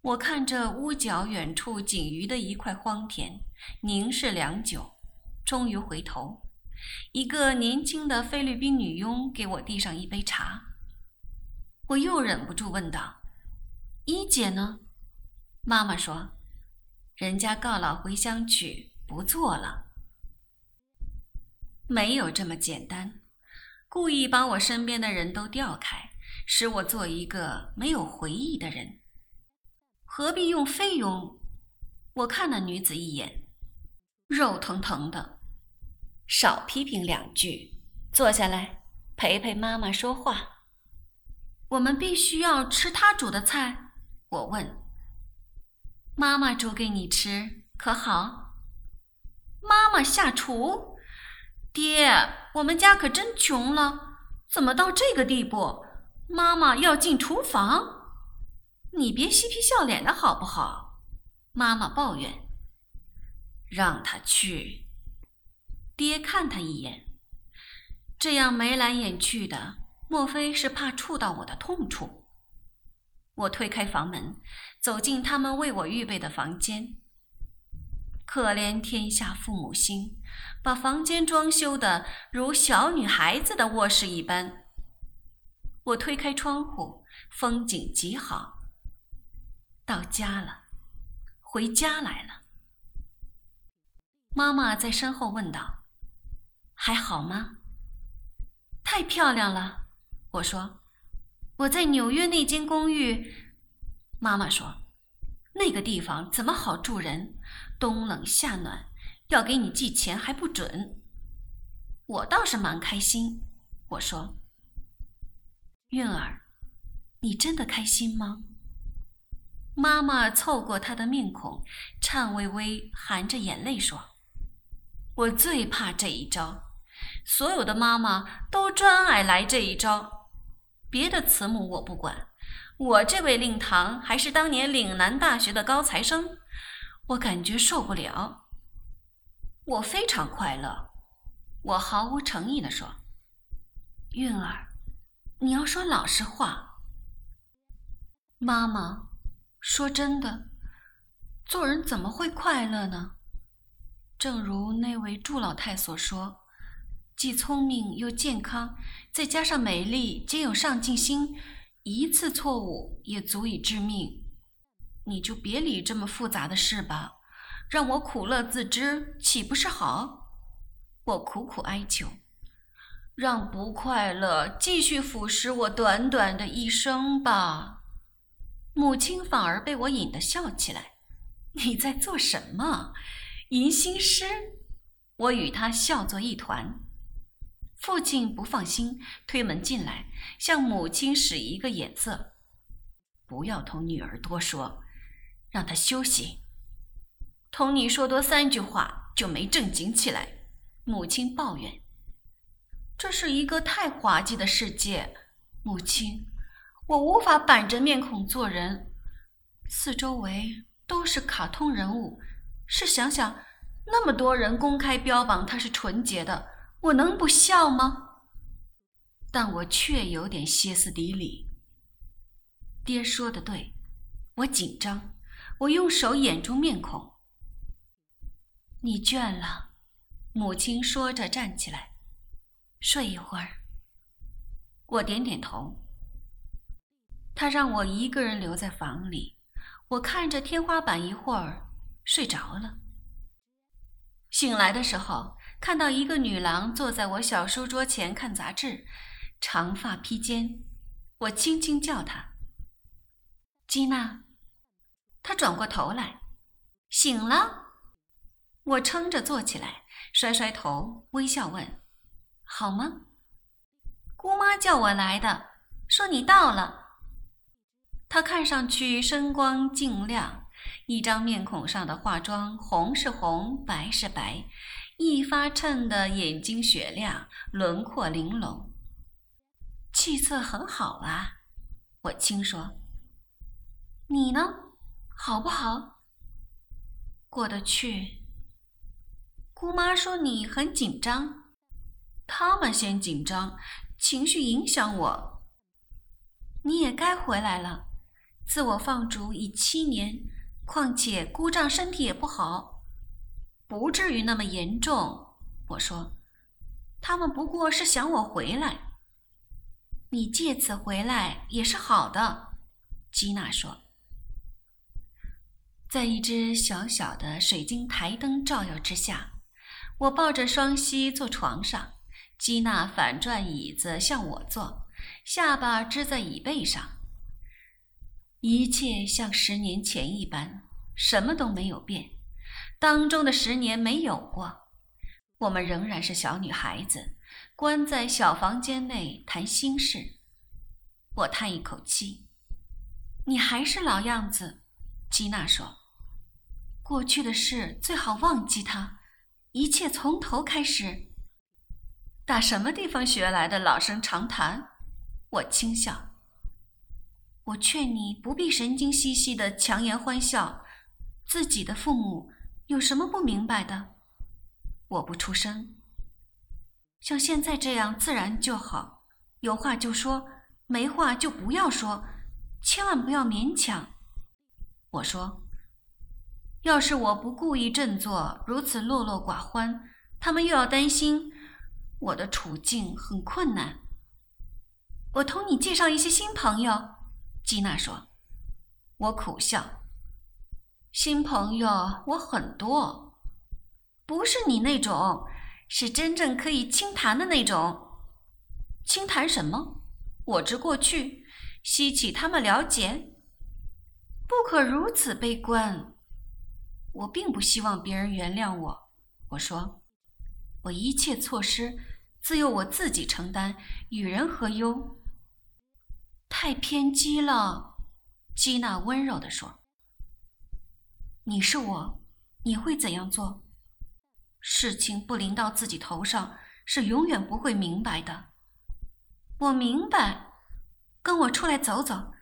我看着屋角远处仅余的一块荒田，凝视良久，终于回头。一个年轻的菲律宾女佣给我递上一杯茶，我又忍不住问道：“一姐呢？”妈妈说：“人家告老回乡去，不做了。”没有这么简单，故意把我身边的人都调开，使我做一个没有回忆的人。何必用费用？我看那女子一眼，肉疼疼的。少批评两句，坐下来陪陪妈妈说话。我们必须要吃她煮的菜。我问：“妈妈煮给你吃可好？”妈妈下厨？爹，我们家可真穷了，怎么到这个地步？妈妈要进厨房？你别嬉皮笑脸的好不好？妈妈抱怨。让她去。爹看他一眼，这样眉来眼去的，莫非是怕触到我的痛处？我推开房门，走进他们为我预备的房间。可怜天下父母心，把房间装修的如小女孩子的卧室一般。我推开窗户，风景极好。到家了，回家来了。妈妈在身后问道。还好吗？太漂亮了，我说。我在纽约那间公寓，妈妈说，那个地方怎么好住人？冬冷夏暖，要给你寄钱还不准。我倒是蛮开心，我说。韵儿，你真的开心吗？妈妈凑过她的面孔，颤巍巍含着眼泪说：“我最怕这一招。”所有的妈妈都专爱来这一招，别的慈母我不管，我这位令堂还是当年岭南大学的高材生，我感觉受不了。我非常快乐，我毫无诚意地说：“韵儿，你要说老实话。”妈妈，说真的，做人怎么会快乐呢？正如那位祝老太所说。既聪明又健康，再加上美丽兼有上进心，一次错误也足以致命。你就别理这么复杂的事吧，让我苦乐自知，岂不是好？我苦苦哀求，让不快乐继续腐蚀我短短的一生吧。母亲反而被我引得笑起来。你在做什么？吟新诗？我与他笑作一团。父亲不放心，推门进来，向母亲使一个眼色，不要同女儿多说，让她休息。同你说多三句话就没正经起来。母亲抱怨：“这是一个太滑稽的世界。”母亲，我无法板着面孔做人。四周围都是卡通人物，试想想，那么多人公开标榜他是纯洁的。我能不笑吗？但我却有点歇斯底里。爹说的对，我紧张，我用手掩住面孔。你倦了，母亲说着站起来，睡一会儿。我点点头。他让我一个人留在房里，我看着天花板一会儿，睡着了。醒来的时候。看到一个女郎坐在我小书桌前看杂志，长发披肩，我轻轻叫她：“吉娜。”她转过头来，醒了。我撑着坐起来，甩甩头，微笑问：“好吗？”姑妈叫我来的，说你到了。她看上去身光净亮，一张面孔上的化妆红是红，白是白。一发衬得眼睛雪亮，轮廓玲珑，气色很好啊。我轻说：“你呢，好不好？过得去。”姑妈说：“你很紧张，他们先紧张，情绪影响我。你也该回来了，自我放逐已七年，况且姑丈身体也不好，不至于那么严重。我说，他们不过是想我回来。你借此回来也是好的，吉娜说。在一只小小的水晶台灯照耀之下，我抱着双膝坐床上，吉娜反转椅子向我坐，下巴支在椅背上。一切像十年前一般，什么都没有变。当中的十年没有过，我们仍然是小女孩子，关在小房间内谈心事。我叹一口气：“你还是老样子。”吉娜说：“过去的事最好忘记它，一切从头开始。”打什么地方学来的老生常谈？我轻笑。我劝你不必神经兮兮的强颜欢笑，自己的父母有什么不明白的？我不出声，像现在这样自然就好，有话就说，没话就不要说，千万不要勉强。我说，要是我不故意振作，如此落落寡欢，他们又要担心我的处境很困难。我同你介绍一些新朋友。吉娜说：“我苦笑。新朋友我很多，不是你那种，是真正可以倾谈的那种。倾谈什么？我之过去，希冀他们了解。不可如此悲观。我并不希望别人原谅我。我说，我一切错失，自有我自己承担，与人何忧？”太偏激了，基娜温柔地说：“你是我，你会怎样做？事情不临到自己头上，是永远不会明白的。我明白，跟我出来走走，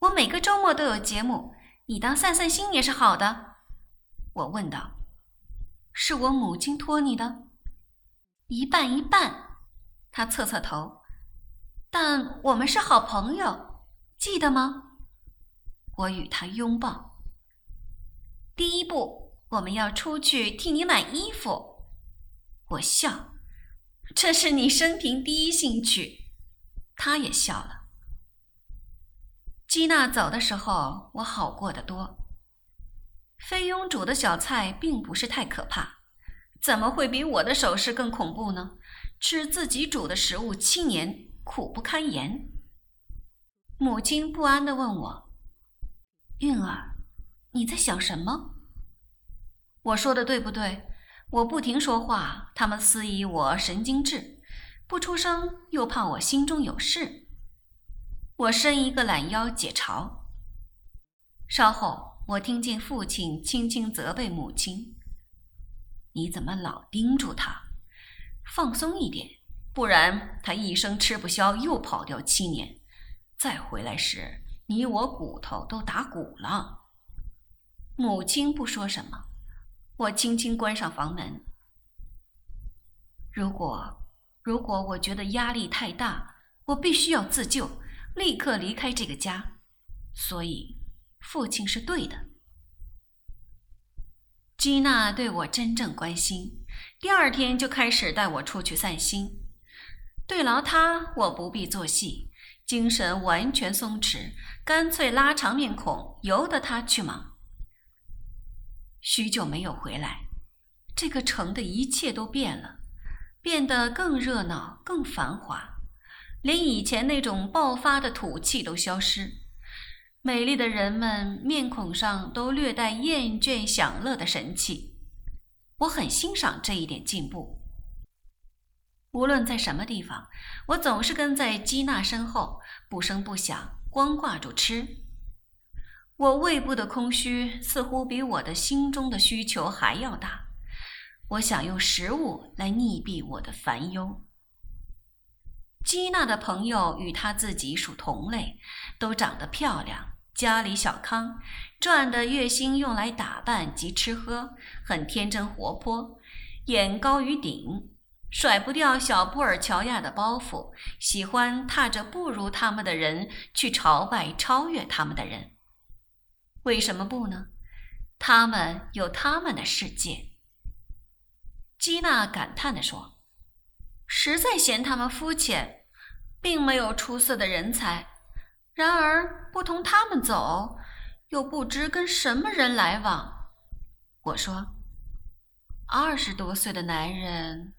我每个周末都有节目，你当散散心也是好的。”我问道：“是我母亲托你的？”一半一半，他侧侧头。但我们是好朋友，记得吗？我与他拥抱。第一步，我们要出去替你买衣服。我笑，这是你生平第一兴趣。他也笑了。基娜走的时候，我好过得多。菲佣煮的小菜并不是太可怕，怎么会比我的手势更恐怖呢？吃自己煮的食物七年。苦不堪言。母亲不安地问我：“韵儿，你在想什么？我说的对不对？我不停说话，他们私疑我神经质，不出声又怕我心中有事。我伸一个懒腰解嘲。稍后，我听见父亲轻轻责备母亲：‘你怎么老盯住他？放松一点。’”不然，他一生吃不消，又跑掉七年，再回来时，你我骨头都打鼓了。母亲不说什么，我轻轻关上房门。如果，如果我觉得压力太大，我必须要自救，立刻离开这个家。所以，父亲是对的。基娜对我真正关心，第二天就开始带我出去散心。对牢他，我不必做戏，精神完全松弛，干脆拉长面孔，由得他去忙。许久没有回来，这个城的一切都变了，变得更热闹、更繁华，连以前那种爆发的土气都消失。美丽的人们面孔上都略带厌倦、享乐的神气，我很欣赏这一点进步。无论在什么地方，我总是跟在基娜身后，不声不响，光挂住吃。我胃部的空虚似乎比我的心中的需求还要大。我想用食物来溺毙我的烦忧。基娜的朋友与她自己属同类，都长得漂亮，家里小康，赚的月薪用来打扮及吃喝，很天真活泼，眼高于顶。甩不掉小布尔乔亚的包袱，喜欢踏着不如他们的人去朝拜超越他们的人。为什么不呢？他们有他们的世界。基娜感叹地说：“实在嫌他们肤浅，并没有出色的人才。然而不同他们走，又不知跟什么人来往。”我说：“二十多岁的男人，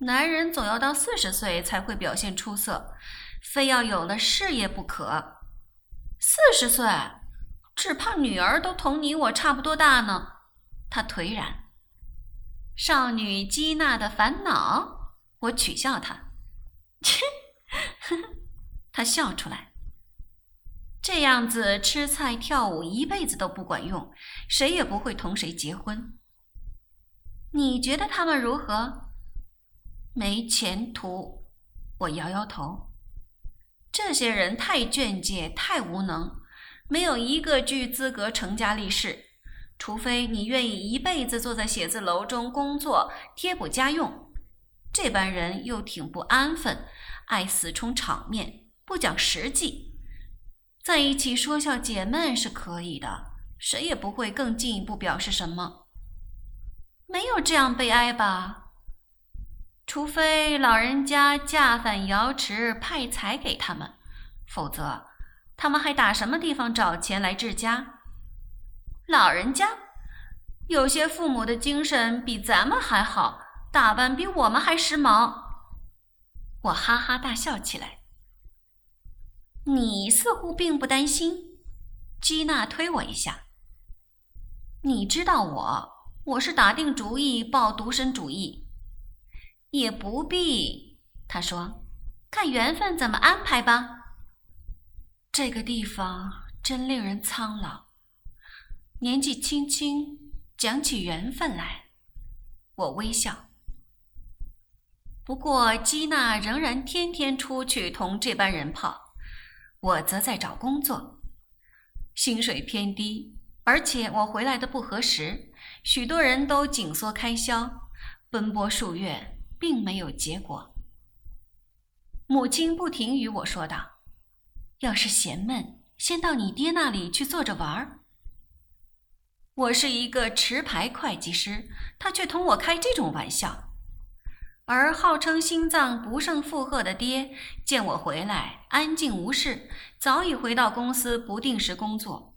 男人总要到四十岁才会表现出色，非要有了事业不可。四十岁。”只怕女儿都同你我差不多大呢。他颓然。少女基娜的烦恼，我取笑他。切，他笑出来。这样子吃菜跳舞一辈子都不管用，谁也不会同谁结婚。你觉得他们如何？没前途。我摇摇头。这些人太倦怠，太无能。没有一个具资格成家立室，除非你愿意一辈子坐在写字楼中工作贴补家用。这般人又挺不安分，爱死充场面，不讲实际。在一起说笑解闷是可以的，谁也不会更进一步表示什么。没有这样悲哀吧？除非老人家驾返瑶池派财给他们，否则。他们还打什么地方找钱来治家？老人家，有些父母的精神比咱们还好，打扮比我们还时髦。我哈哈大笑起来。你似乎并不担心。基娜推我一下。你知道我，我是打定主意抱独身主义。也不必，他说，看缘分怎么安排吧。这个地方真令人苍老，年纪轻轻讲起缘分来，我微笑。不过基娜仍然天天出去同这班人泡，我则在找工作，薪水偏低，而且我回来的不合时，许多人都紧缩开销，奔波数月并没有结果。母亲不停与我说道。要是嫌闷，先到你爹那里去坐着玩儿。我是一个持牌会计师，他却同我开这种玩笑。而号称心脏不胜负荷的爹，见我回来安静无事，早已回到公司不定时工作。